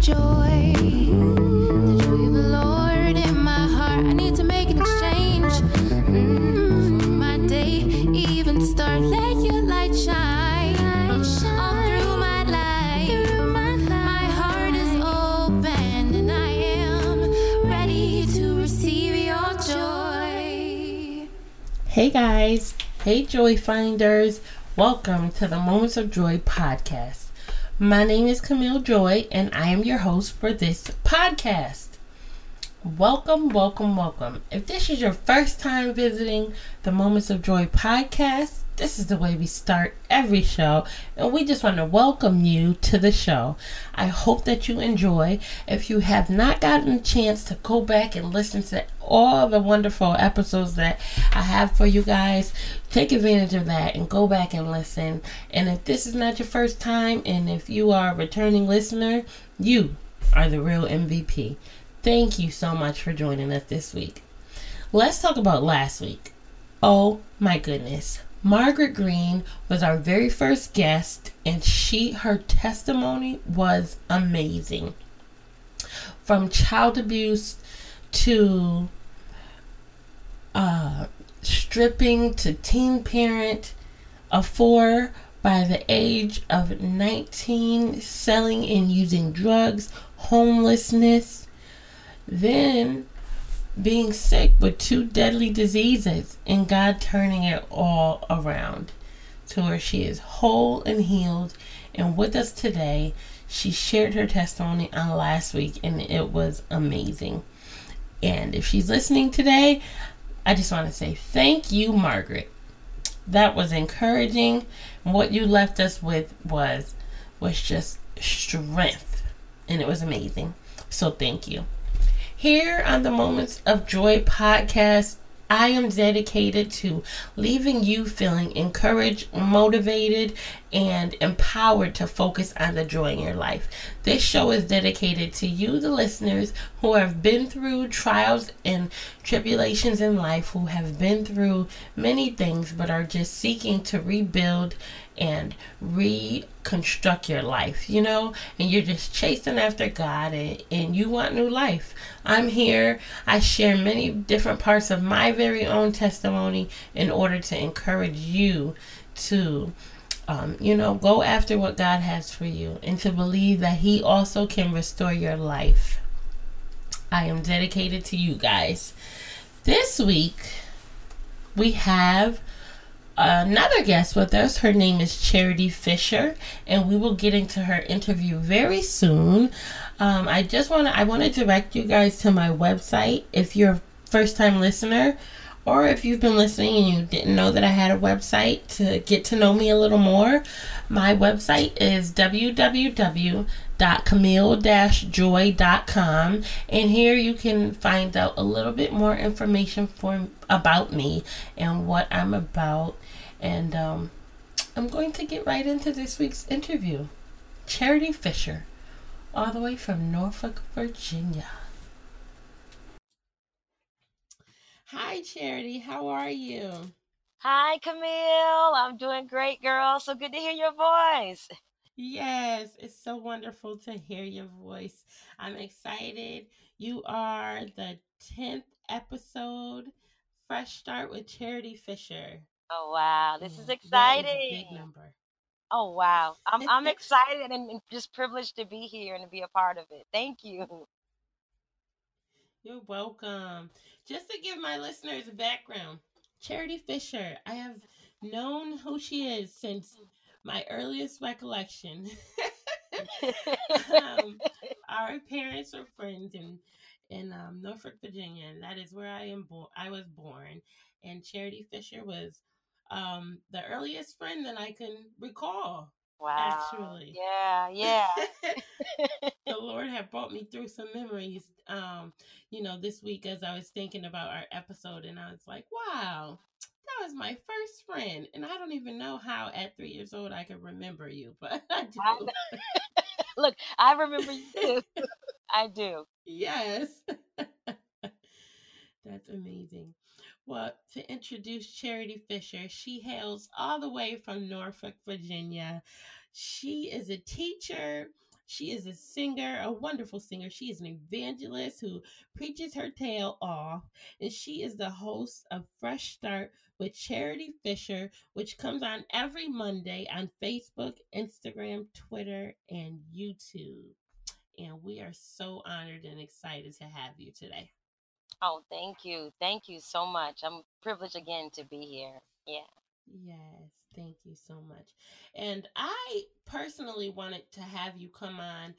joy. The joy of the Lord in my heart. I need to make an exchange. Mm, for my day, even start. Your light shine. All through my life. My heart is open and I am ready to receive your joy. Hey guys, hey Joy Finders, welcome to the Moments of Joy podcast. My name is Camille Joy and I am your host for this podcast. Welcome, welcome, welcome. If this is your first time visiting the Moments of Joy podcast, this is the way we start every show, and we just want to welcome you to the show. I hope that you enjoy. If you have not gotten a chance to go back and listen to all the wonderful episodes that I have for you guys, take advantage of that and go back and listen. And if this is not your first time, and if you are a returning listener, you are the real MVP. Thank you so much for joining us this week. Let's talk about last week. Oh my goodness. Margaret Green was our very first guest and she her testimony was amazing. From child abuse to uh, stripping to teen parent, a four by the age of 19, selling and using drugs, homelessness, then being sick with two deadly diseases, and God turning it all around to where she is whole and healed and with us today. She shared her testimony on last week, and it was amazing. And if she's listening today, I just want to say thank you, Margaret. That was encouraging. What you left us with was was just strength, and it was amazing. So thank you. Here on the Moments of Joy podcast, I am dedicated to leaving you feeling encouraged, motivated, and empowered to focus on the joy in your life. This show is dedicated to you, the listeners, who have been through trials and tribulations in life, who have been through many things but are just seeking to rebuild and reconstruct your life, you know, and you're just chasing after God and, and you want new life. I'm here. I share many different parts of my very own testimony in order to encourage you to. Um, you know, go after what God has for you and to believe that He also can restore your life. I am dedicated to you guys. This week, we have another guest with us. Her name is Charity Fisher, and we will get into her interview very soon. Um, I just want to I want to direct you guys to my website if you're a first time listener. Or if you've been listening and you didn't know that I had a website to get to know me a little more, my website is www.camille-joy.com and here you can find out a little bit more information for about me and what I'm about and um, I'm going to get right into this week's interview. Charity Fisher, all the way from Norfolk, Virginia. Hi, Charity. How are you? Hi, Camille. I'm doing great, girl. So good to hear your voice. Yes, it's so wonderful to hear your voice. I'm excited. You are the 10th episode, Fresh Start with Charity Fisher. Oh wow, this is that is a exciting. big number. Oh wow, I'm I'm excited and just privileged to be here and to be a part of it. Thank you. You're welcome. Just to give my listeners a background, Charity Fisher, I have known who she is since my earliest recollection. um, our parents were friends in in um, Norfolk, Virginia, and that is where I am born. I was born, and Charity Fisher was um, the earliest friend that I can recall. Wow. Actually, Yeah, yeah. the Lord had brought me through some memories, um, you know, this week as I was thinking about our episode, and I was like, wow, that was my first friend. And I don't even know how at three years old I can remember you, but I I do. know. Look, I remember you too. I do. yes. That's amazing. Well, to introduce Charity Fisher, she hails all the way from Norfolk, Virginia. She is a teacher, She is a singer, a wonderful singer. She is an evangelist who preaches her tail off, and she is the host of Fresh Start with Charity Fisher, which comes on every Monday on Facebook, Instagram, Twitter, and YouTube. And we are so honored and excited to have you today. Oh, thank you. Thank you so much. I'm privileged again to be here. Yeah. Yes, thank you so much. And I personally wanted to have you come on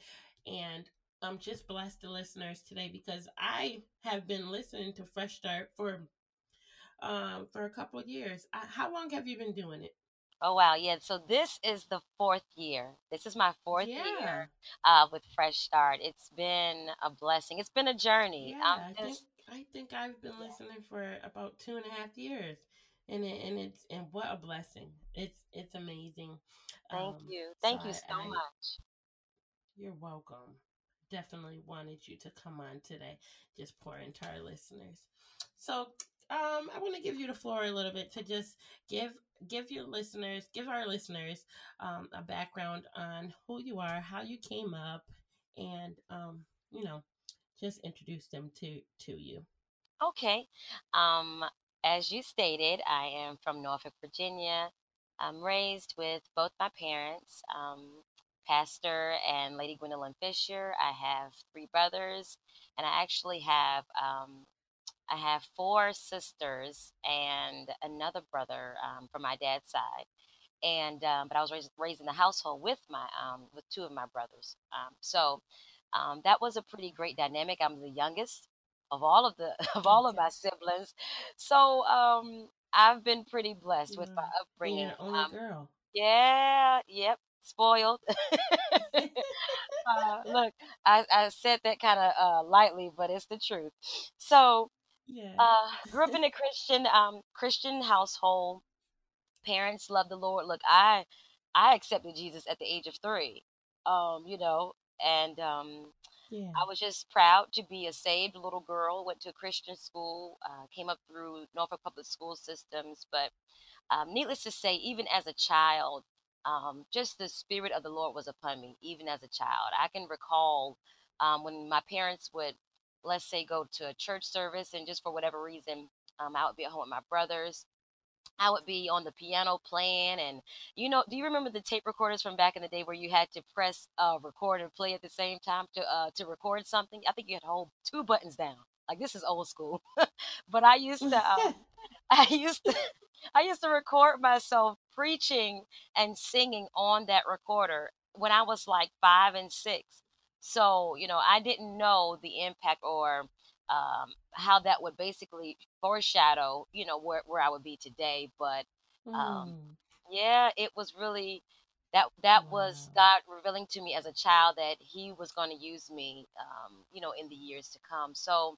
and um just bless the listeners today because I have been listening to Fresh Start for um for a couple of years. I, how long have you been doing it? Oh wow, yeah. So this is the fourth year. This is my fourth Yeah. year uh, with Fresh Start. It's been a blessing. It's been a journey. Yeah, I'm I think I think I've been listening for about two and a half years. And it, and it's and what a blessing. It's it's amazing. Thank Um you. so Thank you I, so I much. You're welcome. Definitely wanted you to come on today. Just pour into our listeners. So, um, I want to give you the floor a little bit to just give give your listeners, give our listeners, um, a background on who you are, how you came up, and um, you know, just introduce them to to you. Okay. Um, as you stated, I am from Norfolk, Virginia. I'm raised with both my parents, um, Pastor and Lady Gwendolyn Fisher. I have three brothers, and I actually have um, I have four sisters and another brother um, from my dad's side. And um, but I was raised, raised in the household with my um, with two of my brothers. Um, so that was a pretty great dynamic. I'm the youngest of all of the of all of my siblings, so um, I've been pretty blessed with my upbringing. an only Um, girl. yeah, yep, spoiled. uh, look, I, I said that kind of uh, lightly, but it's the truth. So, yeah. uh, grew up in a Christian um, Christian household. Parents love the Lord. Look, I I accepted Jesus at the age of three. Um, you know, and um, yeah. I was just proud to be a saved little girl. Went to a Christian school. Uh, came up through Norfolk Public School systems, but um, needless to say, even as a child, um, just the spirit of the Lord was upon me, even as a child. I can recall um, when my parents would, let's say, go to a church service, and just for whatever reason, um, I would be at home with my brothers. I would be on the piano playing, and you know, do you remember the tape recorders from back in the day where you had to press uh, record and play at the same time to uh, to record something? I think you had to hold two buttons down. Like this is old school, but I used to. Um, I used to I used to record myself preaching and singing on that recorder when I was like five and six. So, you know, I didn't know the impact or um, how that would basically foreshadow, you know, where, where I would be today. But um, Mm. yeah, it was really that that was God revealing to me as a child that He was going to use me, um, you know, in the years to come. So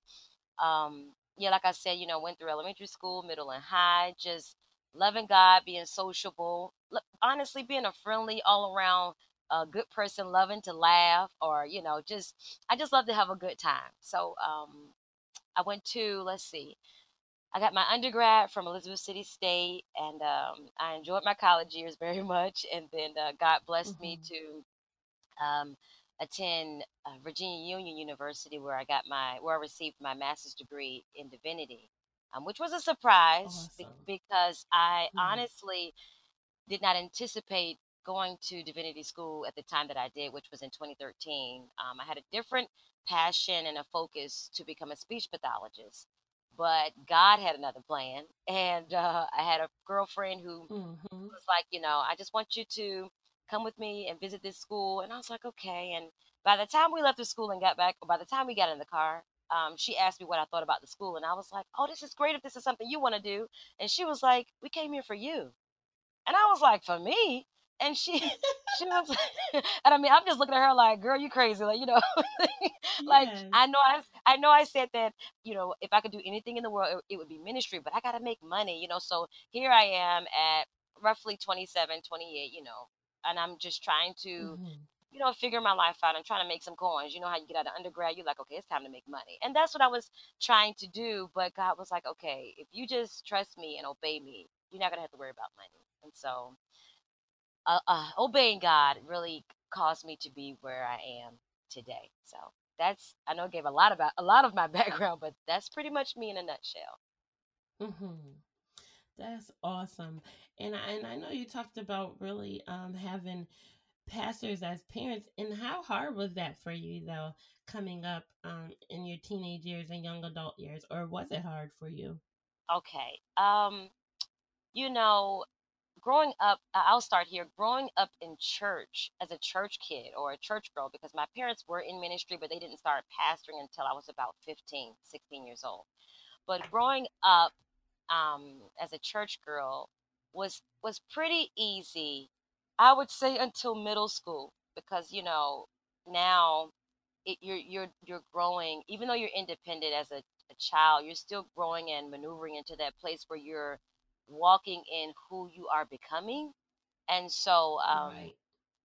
um yeah like i said you know went through elementary school middle and high just loving god being sociable honestly being a friendly all around a good person loving to laugh or you know just i just love to have a good time so um i went to let's see i got my undergrad from elizabeth city state and um, i enjoyed my college years very much and then uh, god blessed me Mhm. to um, attend uh, Virginia Union University, where I got my where I received my master's degree in divinity, um, which was a surprise be- because I Yes. honestly did not anticipate going to divinity school at the time that I did, which was in 2013. Um, I had a different passion and a focus to become a speech pathologist. But God had another plan, and uh, I had a girlfriend who Mm-hmm. was like, you know, I just want you to come with me and visit this school. And I was like, okay. And by the time we left the school and got back, by the time we got in the car, um, she asked me what I thought about the school. And I was like, oh, this is great if this is something you want to do. And she was like, we came here for you. And I was like, for me? And she, she was, and I mean, I'm just looking at her like, girl, you crazy, like you know, like Yes. I know I, I know I said that, you know, if I could do anything in the world, it, it would be ministry, but I got to make money, you know. So here I am at roughly 27, 28, you know, and I'm just trying to, Mhm. you know, figure my life out. I'm trying to make some coins. You know how you get out of undergrad, you're like, okay, it's time to make money, and that's what I was trying to do. But God was like, okay, if you just trust me and obey me, you're not gonna have to worry about money. And so uh, uh, obeying God really caused me to be where I am today. So that's I know I gave a lot about a lot of my background, but that's pretty much me in a nutshell. Mm-hmm. That's awesome. And I, and I know you talked about really um, having pastors as parents. And how hard was that for you, though, coming up um, in your teenage years and young adult years? Or was it hard for you? Okay. Um, you know, growing up, I'll start here. Growing up in church as a church kid or a church girl, because my parents were in ministry, but they didn't start pastoring until I was about 15, 16 years old. But growing up um, as a church girl was was pretty easy, I would say, until middle school, because you know now it, you're you're you're growing. Even though you're independent as a, a child, you're still growing and maneuvering into that place where you're walking in who you are becoming. And so um, right.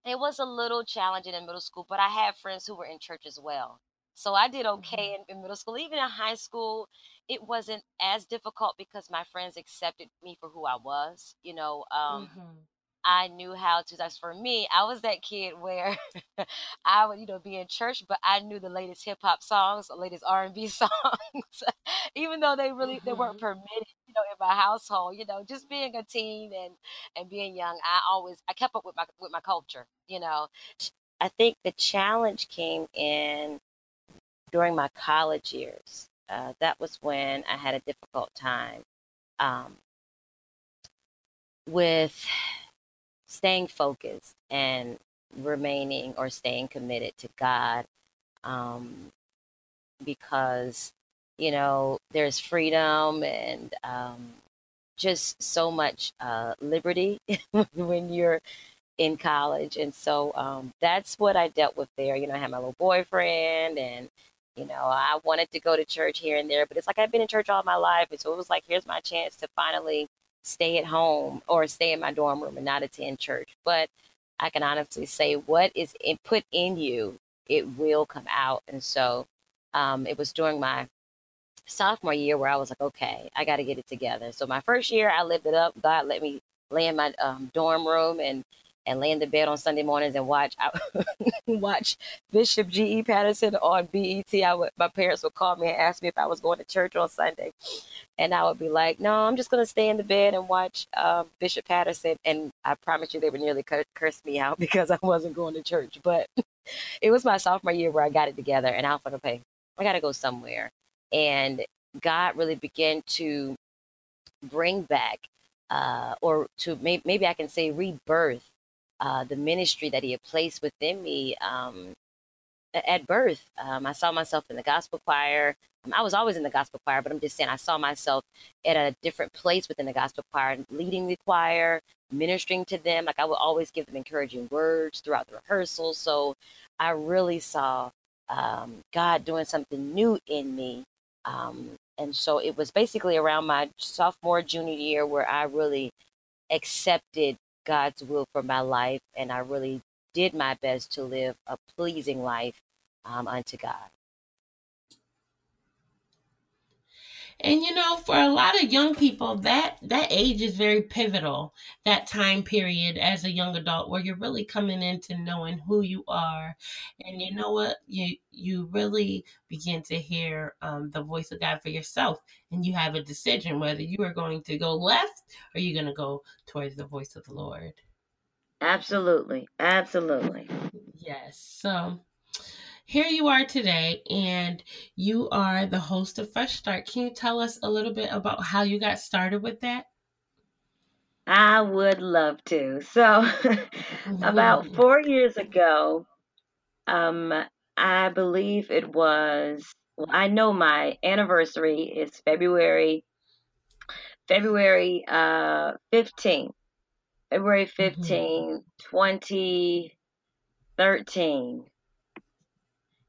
it was a little challenging in middle school, but I had friends who were in church as well. So I did okay mm-hmm. in, in, middle school. Even in high school, it wasn't as difficult because my friends accepted me for who I was. You know, um, mm-hmm. I knew how to. That's for me. I was that kid where I would, you know, be in church, but I knew the latest hip hop songs, the latest R and B songs, even though they really mm-hmm. they weren't mm-hmm. permitted, know, in my household. You know, just being a teen and and being young, I always I kept up with my with my culture. You know, I think the challenge came in during my college years. Uh, that was when I had a difficult time um, with staying focused and remaining or staying committed to God um, because, you know, there's freedom and um, just so much uh, liberty when you're in college. And so um, that's what I dealt with there. You know, I had my little boyfriend and, you know, I wanted to go to church here and there, but it's like I've been in church all my life. And so it was like, here's my chance to finally stay at home or stay in my dorm room and not attend church. But I can honestly say what is put in you, it will come out. And so um, it was during my sophomore year where I was like, okay, I got to get it together. So my first year, I lived it up. God let me lay in my um, dorm room and and lay in the bed on Sunday mornings and watch watch Bishop G.E. Patterson on BET. I would, my parents would call me and ask me if I was going to church on Sunday, and I would be like, "No, I'm just going to stay in the bed and watch um, Bishop Patterson." And I promise you, they would nearly curse me out because I wasn't going to church. But it was my sophomore year where I got it together, and I was like, "Okay, I got to go somewhere." And God really began to bring back, uh, or to may- maybe I can say rebirth uh, the ministry that he had placed within me um, at birth. Um, I saw myself in the gospel choir. Um, I was always in the gospel choir, but I'm just saying I saw myself at a different place within the gospel choir, leading the choir, ministering to them. Like I would always give them encouraging words throughout the rehearsal. So I really saw um, God doing something new in me. Um, and so it was basically around my sophomore, junior year where I really accepted God's will for my life, and I really did my best to live a pleasing life um, unto God. And you know, for a lot of young people, that that age is very pivotal. That time period as a young adult, where you're really coming into knowing who you are, and you know what, you you really begin to hear um, the voice of God for yourself, and you have a decision whether you are going to go left or you're going to go towards the voice of the Lord. Absolutely, absolutely. Yes. So here you are today, and you are the host of Fresh Start. Can you tell us a little bit about how you got started with that? I would love to. So, about four years ago, um, I believe it was. Well, I know my anniversary is February February uh 15. February 15, mm-hmm. 2013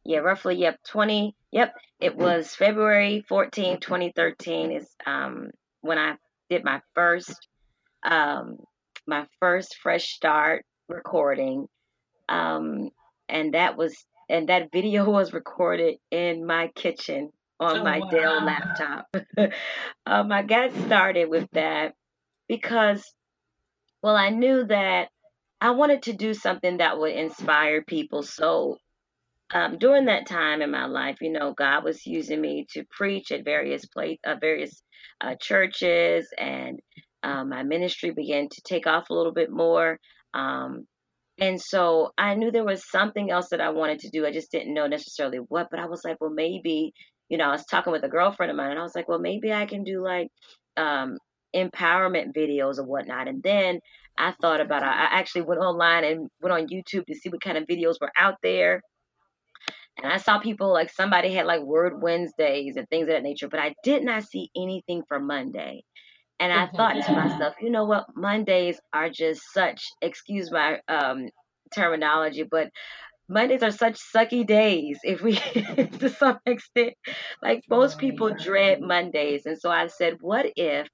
yeah, roughly, yep, 20, yep, it was February 14, 2013 is um, when I did my first, um, my first Fresh Start recording. Um, and that was, and that video was recorded in my kitchen on oh, my wow. Dell laptop. um, I got started with that because, well, I knew that I wanted to do something that would inspire people. So um, during that time in my life, you know, God was using me to preach at various place, uh, various uh, churches, and um, my ministry began to take off a little bit more. Um, and so I knew there was something else that I wanted to do. I just didn't know necessarily what, but I was like, well, maybe, you know, I was talking with a girlfriend of mine, and I was like, well, maybe I can do like um, empowerment videos or whatnot. And then I thought about it. I actually went online and went on YouTube to see what kind of videos were out there. And I saw people like somebody had like Word Wednesdays and things of that nature, but I did not see anything for Monday. And I thought to myself, you know what? Mondays are just such, excuse my um, terminology, but Mondays are such sucky days if we to some extent. Like most people dread Mondays. And so I said, what if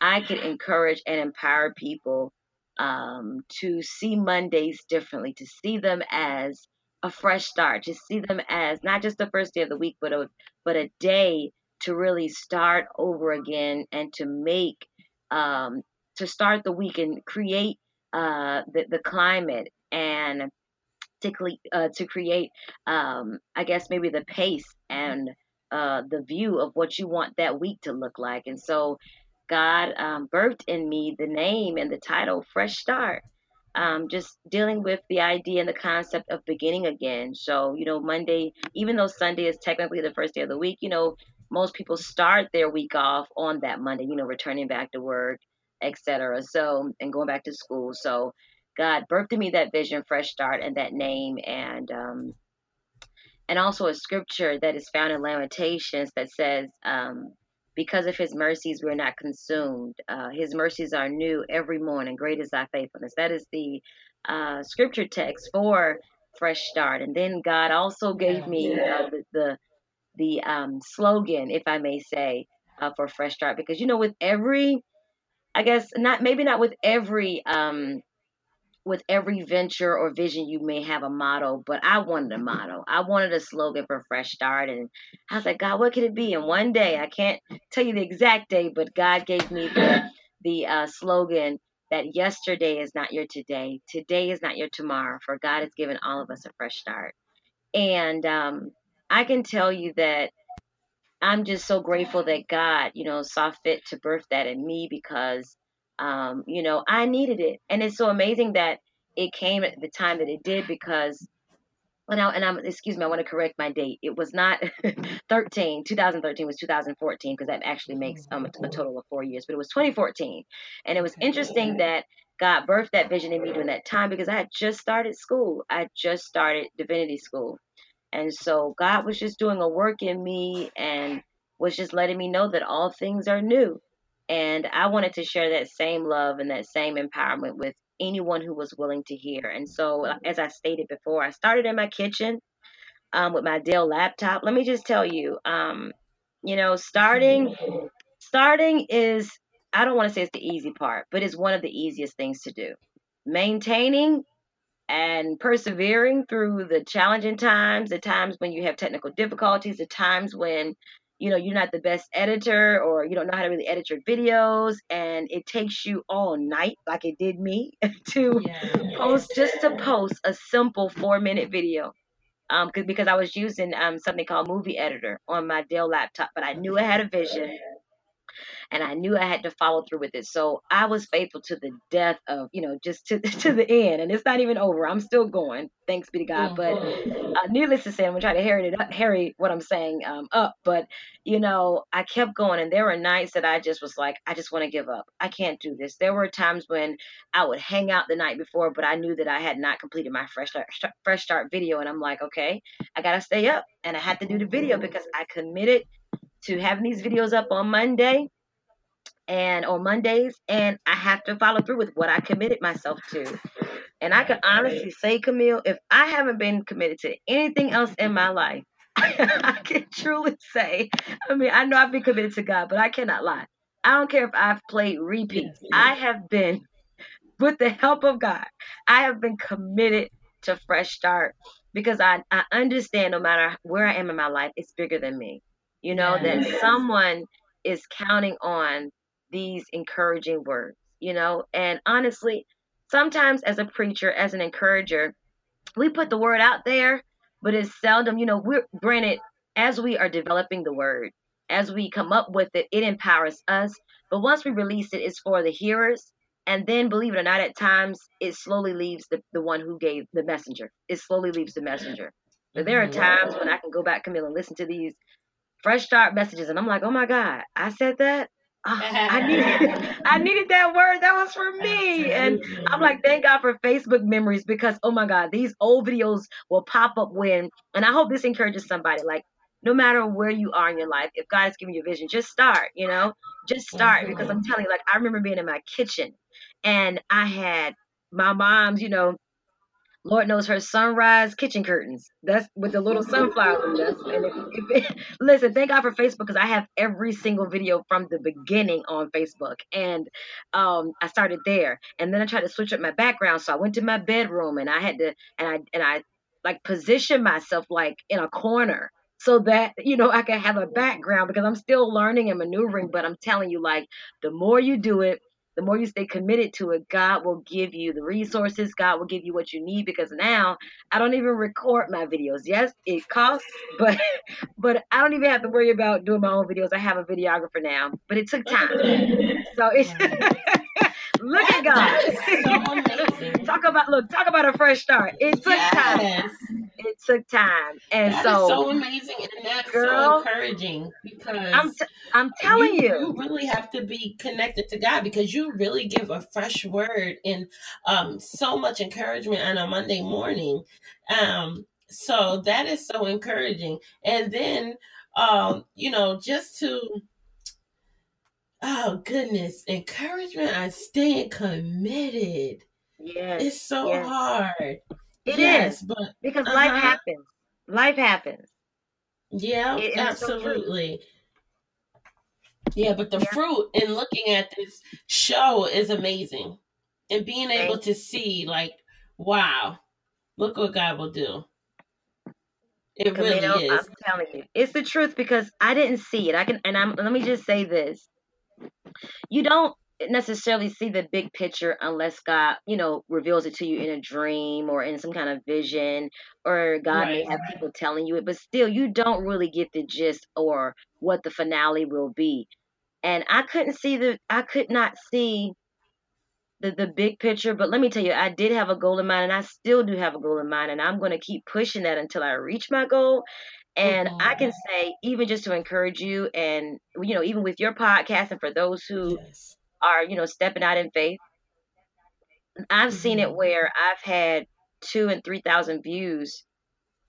I could encourage and empower people um, to see Mondays differently, to see them as a fresh start, to see them as not just the first day of the week, but a but a day to really start over again and to make um, to start the week and create uh, the the climate and to uh, to create um, I guess maybe the pace and uh, the view of what you want that week to look like. And so God um, birthed in me the name and the title Fresh Start um, just dealing with the idea and the concept of beginning again. So, you know, Monday, even though Sunday is technically the first day of the week, you know, most people start their week off on that Monday, you know, returning back to work, etc. So, and going back to school. So, God birthed me that vision, fresh start, and that name, and um, and also a scripture that is found in Lamentations that says, um, because of his mercies, we're not consumed. Uh, his mercies are new every morning. Great is thy faithfulness. That is the uh, scripture text for Fresh Start. And then God also gave me uh, the the, the um, slogan, if I may say, uh, for Fresh Start, because you know, with every, I guess not maybe not with every um, with every venture or vision, you may have a motto, but I wanted a motto. I wanted a slogan for Fresh Start. And I was like, God, what could it be? And one day, I can't tell you the exact day, but God gave me the, the uh, slogan that yesterday is not your today, today is not your tomorrow, for God has given all of us a fresh start. And um, I can tell you that I'm just so grateful that God, you know, saw fit to birth that in me because um, you know, I needed it. And it's so amazing that it came at the time that it did because well now and I'm excuse me, I want to correct my date. It was not 13, 2013 was 2014 because that actually makes um, a, a total of 4 years, but it was 2014. And it was interesting that God birthed that vision in me during that time because I had just started school. I just started divinity school. And so God was just doing a work in me and was just letting me know that all things are new. And I wanted to share that same love and that same empowerment with anyone who was willing to hear. And so, uh, as I stated before, I started in my kitchen um, with my Dell laptop. Let me just tell you, um, you know, starting starting is I don't want to say it's the easy part, but it's one of the easiest things to do. Maintaining and persevering through the challenging times, the times when you have technical difficulties, the times when you know you're not the best editor or you don't know how to really edit your videos and it takes you all night like it did me to post just to post a simple four minute video um because i was using um something called movie editor on my dell laptop but i knew i had a vision and I knew I had to follow through with it. So I was faithful to the death of, you know, just to, to the end. And it's not even over. I'm still going. Thanks be to God. But uh, needless to say, I'm gonna try to hurry it up, hurry what I'm saying um, up. But you know, I kept going, and there were nights that I just was like, I just want to give up. I can't do this. There were times when I would hang out the night before, but I knew that I had not completed my fresh start, fresh start video, and I'm like, okay, I gotta stay up, and I had to do the video because I committed to having these videos up on Monday and on Mondays, and I have to follow through with what I committed myself to. And I can honestly say, Camille, if I haven't been committed to anything else in my life, I can truly say, I mean, I know I've been committed to God, but I cannot lie. I don't care if I've played repeats. I have been, with the help of God, I have been committed to Fresh Start because I, I understand no matter where I am in my life, it's bigger than me. You know, yes. that someone is counting on these encouraging words, you know, and honestly, sometimes as a preacher, as an encourager, we put the word out there, but it's seldom, you know, we're granted, as we are developing the word, as we come up with it, it empowers us. But once we release it, it's for the hearers. And then, believe it or not, at times it slowly leaves the, the one who gave the messenger. It slowly leaves the messenger. But there are Mhm. times when I can go back, Camille, and listen to these fresh start messages, and I'm like, oh my God, I said that. Oh, I needed, I needed that word. That was for me. And I'm like, thank God for Facebook memories because, oh my God, these old videos will pop up when, and I hope this encourages somebody. Like, no matter where you are in your life, if God is giving you a vision, just start, you know, just start. Because mm-hmm. I'm telling you, like, I remember being in my kitchen and I had my mom's, you know, Lord knows her sunrise kitchen curtains. That's with the little sunflower this. And if, if it, listen, thank God for Facebook because I have every single video from the beginning on Facebook, and um, I started there, and then I tried to switch up my background, so I went to my bedroom, and I had to, and I and I like position myself like in a corner so that you know I can have a background because I'm still learning and maneuvering. But I'm telling you, like the more you do it, the more you stay committed to it, God will give you the resources. God will give you what you need because now I don't even record my videos. Yes, it costs, but but I don't even have to worry about doing my own videos. I have a videographer now, but it took time. So it's look at God. That is so talk about look, talk about a fresh start. It took time. It took time, and That so, so amazing and that's Girl, so encouraging because I'm t- I'm telling you, you really have to be connected to God because you really give a fresh word and um, so much encouragement on a Monday morning. Um, so that is so encouraging. And then, um, you know, just to, oh goodness, encouragement on staying committed. yes, It's so yes. hard. It yes, is. but because life Uh-huh. happens. Life happens. Yeah, It is so absolutely. Yeah, but the Yeah. fruit in looking at this show is amazing. And being able to see, like, wow, look what God will do. It really I'm telling you, it's the truth because I didn't see it. I can, and I'm. Let me just say this: you don't necessarily see the big picture unless God, you know, reveals it to you in a dream or in some kind of vision, or God may Right. have people telling you it. But still, you don't really get the gist or what the finale will be. And I couldn't see the. I could not see the the big picture. But let me tell you, I did have a goal in mind, and I still do have a goal in mind, and I'm going to keep pushing that until I reach my goal. And I Mhm. can say, even just to encourage you, and you know, even with your podcast, and for those who Yes. are, you know, stepping out in faith, I've seen it Mhm. where I've had two and three thousand views.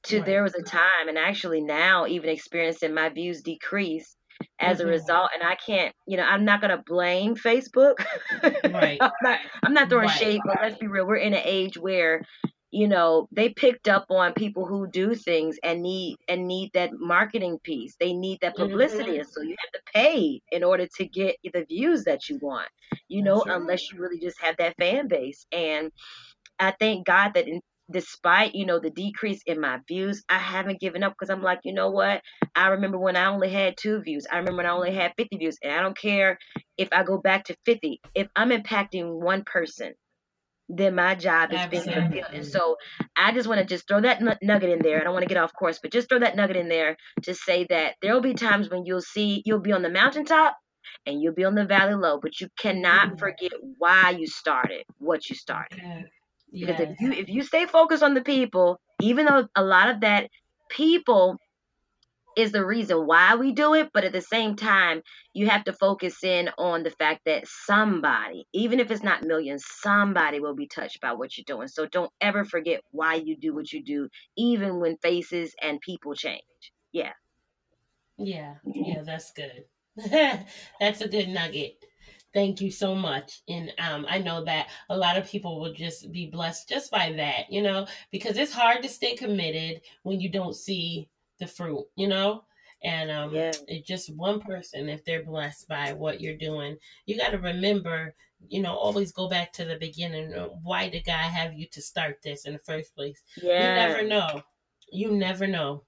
To Right. there was a time, and actually now even experiencing my views decrease as a Mhm. result. And I can't, you know, I'm not gonna blame Facebook. Right. I'm not, I'm not throwing Right. shade, but let's be real. We're in an age where, you know, they picked up on people who do things and need and need that marketing piece. They need that publicity, Mhm. and so you have to pay in order to get the views that you want. You know, right. unless you really just have that fan base. And I thank God that in, despite you know the decrease in my views, I haven't given up because I'm like, you know what? I remember when I only had two views. I remember when I only had 50 views, and I don't care if I go back to 50. If I'm impacting one person, then my job is being fulfilled. And so I just want to just throw that nu- nugget in there. I don't want to get off course, but just throw that nugget in there to say that there will be times when you'll see you'll be on the mountaintop and you'll be on the valley low, but you cannot Mhm. forget why you started, what you started. Okay. Because if you if you stay focused on the people, even though a lot of that people is the reason why we do it, but at the same time, you have to focus in on the fact that somebody, even if it's not millions, somebody will be touched by what you're doing. So don't ever forget why you do what you do, even when faces and people change. Yeah. Yeah, yeah, that's good. that's a good nugget. Thank you so much. And um, I know that a lot of people will just be blessed just by that, you know, because it's hard to stay committed when you don't see the fruit, you know? And um, Yeah. it's just one person, if they're blessed by what you're doing, you got to remember, you know, always go back to the beginning. Why did God have you to start this in the first place? Yeah. You never know. You never know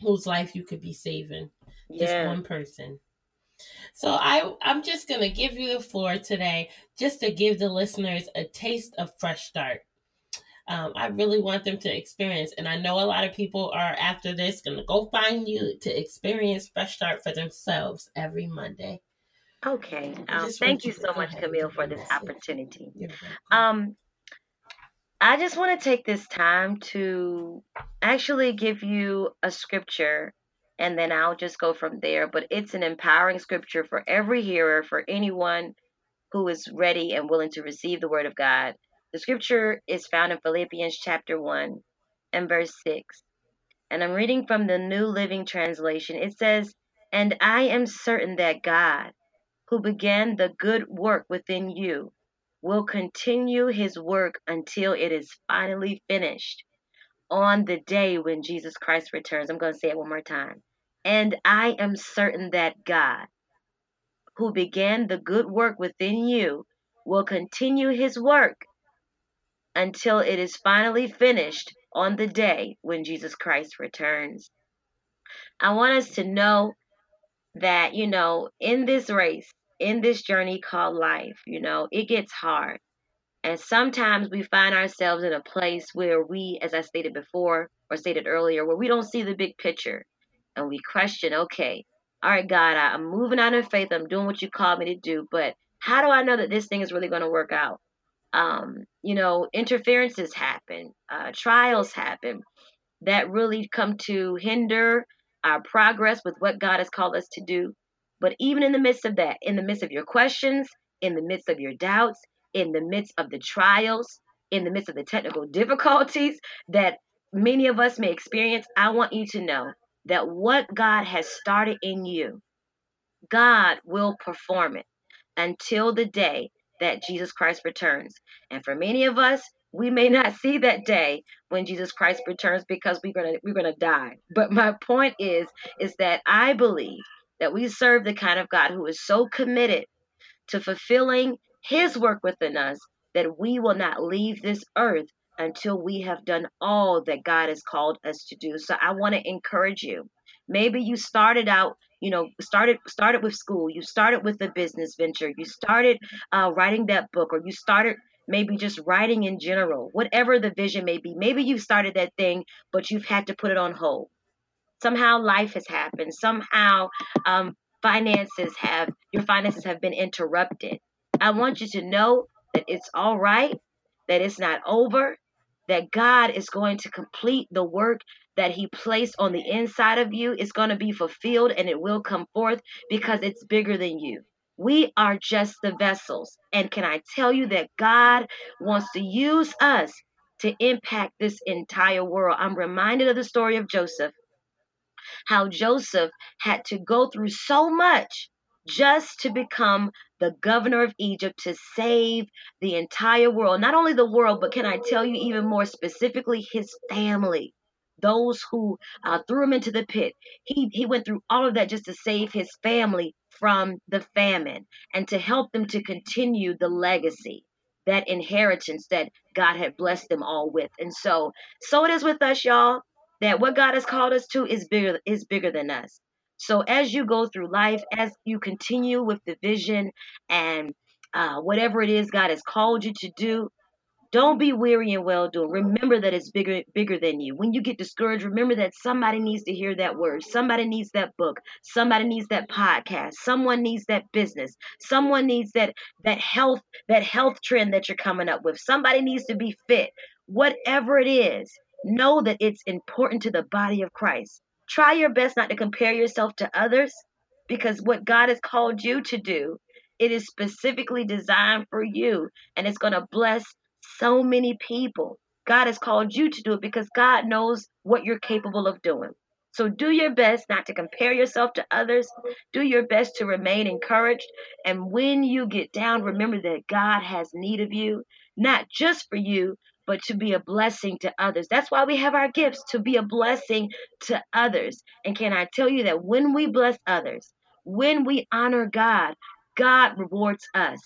whose life you could be saving just Yeah. one person. So I I'm just gonna give you the floor today, just to give the listeners a taste of fresh start. Um, I really want them to experience, and I know a lot of people are after this gonna go find you to experience fresh start for themselves every Monday. Okay. Um, thank you so much, Camille, for this opportunity. Um, I just want to take this time to actually give you a scripture and then I'll just go from there. But it's an empowering scripture for every hearer, for anyone who is ready and willing to receive the word of God. The scripture is found in Philippians chapter 1 and verse 6. And I'm reading from the New Living Translation. It says, And I am certain that God, who began the good work within you, will continue his work until it is finally finished on the day when Jesus Christ returns. I'm going to say it one more time. And I am certain that God, who began the good work within you, will continue his work until it is finally finished on the day when Jesus Christ returns. I want us to know that, you know, in this race, in this journey called life, you know, it gets hard. And sometimes we find ourselves in a place where we, as I stated before or stated earlier, where we don't see the big picture and we question, okay, all right, God, I'm moving out in faith. I'm doing what you called me to do, but how do I know that this thing is really going to work out? Um, you know, interferences happen, uh, trials happen that really come to hinder our progress with what God has called us to do. But even in the midst of that, in the midst of your questions, in the midst of your doubts, in the midst of the trials, in the midst of the technical difficulties that many of us may experience, I want you to know that what God has started in you, God will perform it until the day that Jesus Christ returns. And for many of us, we may not see that day when Jesus Christ returns because we're gonna we're gonna die. But my point is is that I believe that we serve the kind of God who is so committed to fulfilling his work within us that we will not leave this earth until we have done all that God has called us to do. So I want to encourage you. Maybe you started out, you know, started started with school, you started with a business venture, you started uh, writing that book, or you started maybe just writing in general, whatever the vision may be. Maybe you started that thing, but you've had to put it on hold. Somehow life has happened. Somehow um, finances have your finances have been interrupted. I want you to know that it's all right, that it's not over, that God is going to complete the work that He placed on the inside of you. It's going to be fulfilled and it will come forth because it's bigger than you. We are just the vessels. And can I tell you that God wants to use us to impact this entire world? I'm reminded of the story of Joseph how Joseph had to go through so much just to become the governor of Egypt to save the entire world. Not only the world, but can I tell you even more specifically, his family. Those who uh, threw him into the pit. He, he went through all of that just to save his family from the famine and to help them to continue the legacy, that inheritance that God had blessed them all with. And so, so it is with us, y'all that what God has called us to is bigger is bigger than us. So as you go through life, as you continue with the vision and uh, whatever it is God has called you to do, don't be weary and well doing. Remember that it's bigger bigger than you. When you get discouraged, remember that somebody needs to hear that word. Somebody needs that book. Somebody needs that podcast. Someone needs that business. Someone needs that that health that health trend that you're coming up with. Somebody needs to be fit. Whatever it is, know that it's important to the body of Christ. Try your best not to compare yourself to others because what God has called you to do, it is specifically designed for you and it's going to bless so many people. God has called you to do it because God knows what you're capable of doing. So do your best not to compare yourself to others. Do your best to remain encouraged. And when you get down, remember that God has need of you, not just for you, but to be a blessing to others. That's why we have our gifts to be a blessing to others. And can I tell you that when we bless others, when we honor God, God rewards us.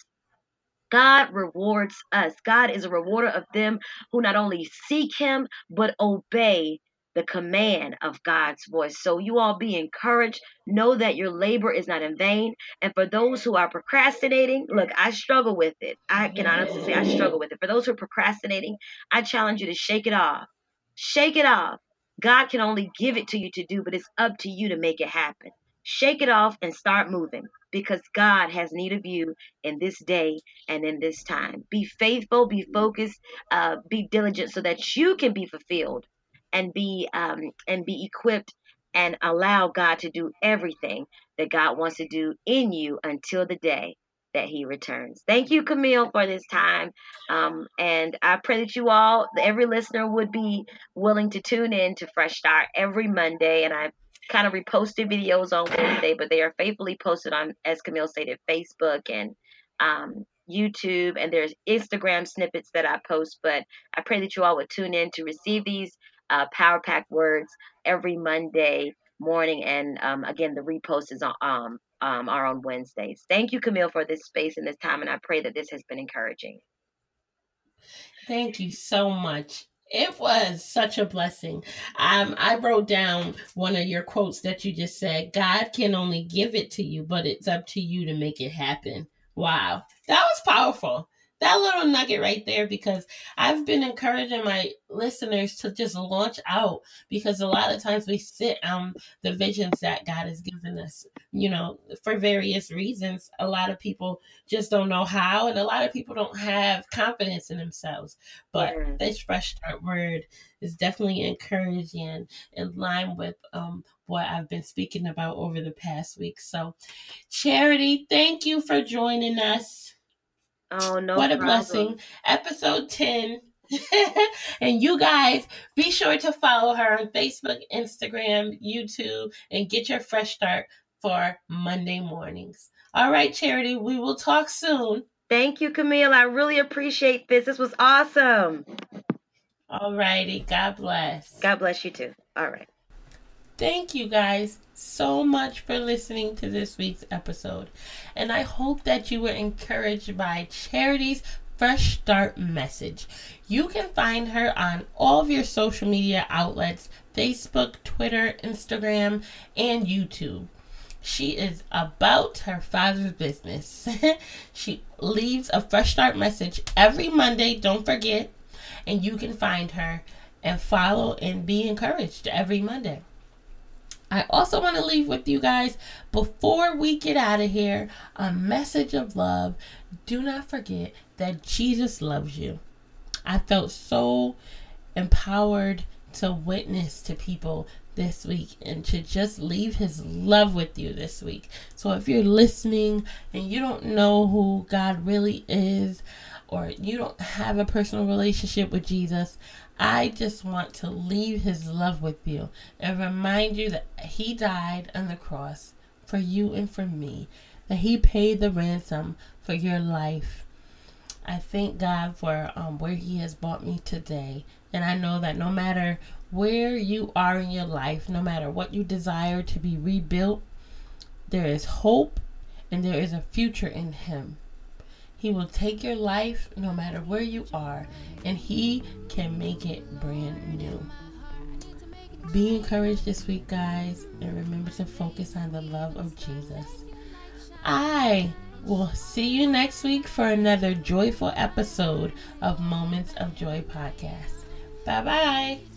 God rewards us. God is a rewarder of them who not only seek Him, but obey the command of God's voice. So you all be encouraged. Know that your labor is not in vain. And for those who are procrastinating, look, I struggle with it. I can honestly say I struggle with it. For those who are procrastinating, I challenge you to shake it off. Shake it off. God can only give it to you to do, but it's up to you to make it happen. Shake it off and start moving because God has need of you in this day and in this time. Be faithful, be focused, uh, be diligent so that you can be fulfilled and be um, and be equipped and allow God to do everything that God wants to do in you until the day that He returns. Thank you, Camille, for this time. Um, and I pray that you all, every listener, would be willing to tune in to Fresh Start every Monday. And I kind of reposted videos on Wednesday, but they are faithfully posted on, as Camille stated, Facebook and um, YouTube, and there's Instagram snippets that I post. But I pray that you all would tune in to receive these uh, Power Pack words every Monday morning. And um, again, the repost is on, um, um, are on Wednesdays. Thank you, Camille, for this space and this time. And I pray that this has been encouraging. Thank you so much. It was such a blessing. Um, I wrote down one of your quotes that you just said God can only give it to you, but it's up to you to make it happen. Wow. That was powerful that little nugget right there because I've been encouraging my listeners to just launch out because a lot of times we sit on the visions that God has given us, you know, for various reasons. A lot of people just don't know how, and a lot of people don't have confidence in themselves. But this fresh start word is definitely encouraging in line with um, what I've been speaking about over the past week. So, Charity, thank you for joining us. Oh no! What a problem. blessing! Episode ten. and you guys be sure to follow her on Facebook, Instagram, YouTube, and get your fresh start for Monday mornings. All right, Charity, we will talk soon. Thank you, Camille. I really appreciate this. This was awesome. All righty. God bless. God bless you too. All right. Thank you guys so much for listening to this week's episode. And I hope that you were encouraged by Charity's Fresh Start message. You can find her on all of your social media outlets Facebook, Twitter, Instagram, and YouTube. She is about her father's business. she leaves a fresh start message every Monday, don't forget. And you can find her and follow and be encouraged every Monday. I also want to leave with you guys before we get out of here a message of love. Do not forget that Jesus loves you. I felt so empowered to witness to people this week and to just leave his love with you this week. So if you're listening and you don't know who God really is or you don't have a personal relationship with Jesus, I just want to leave his love with you and remind you that he died on the cross for you and for me, that he paid the ransom for your life. I thank God for um, where he has brought me today. And I know that no matter where you are in your life, no matter what you desire to be rebuilt, there is hope and there is a future in him. He will take your life no matter where you are, and He can make it brand new. Be encouraged this week, guys, and remember to focus on the love of Jesus. I will see you next week for another joyful episode of Moments of Joy podcast. Bye bye.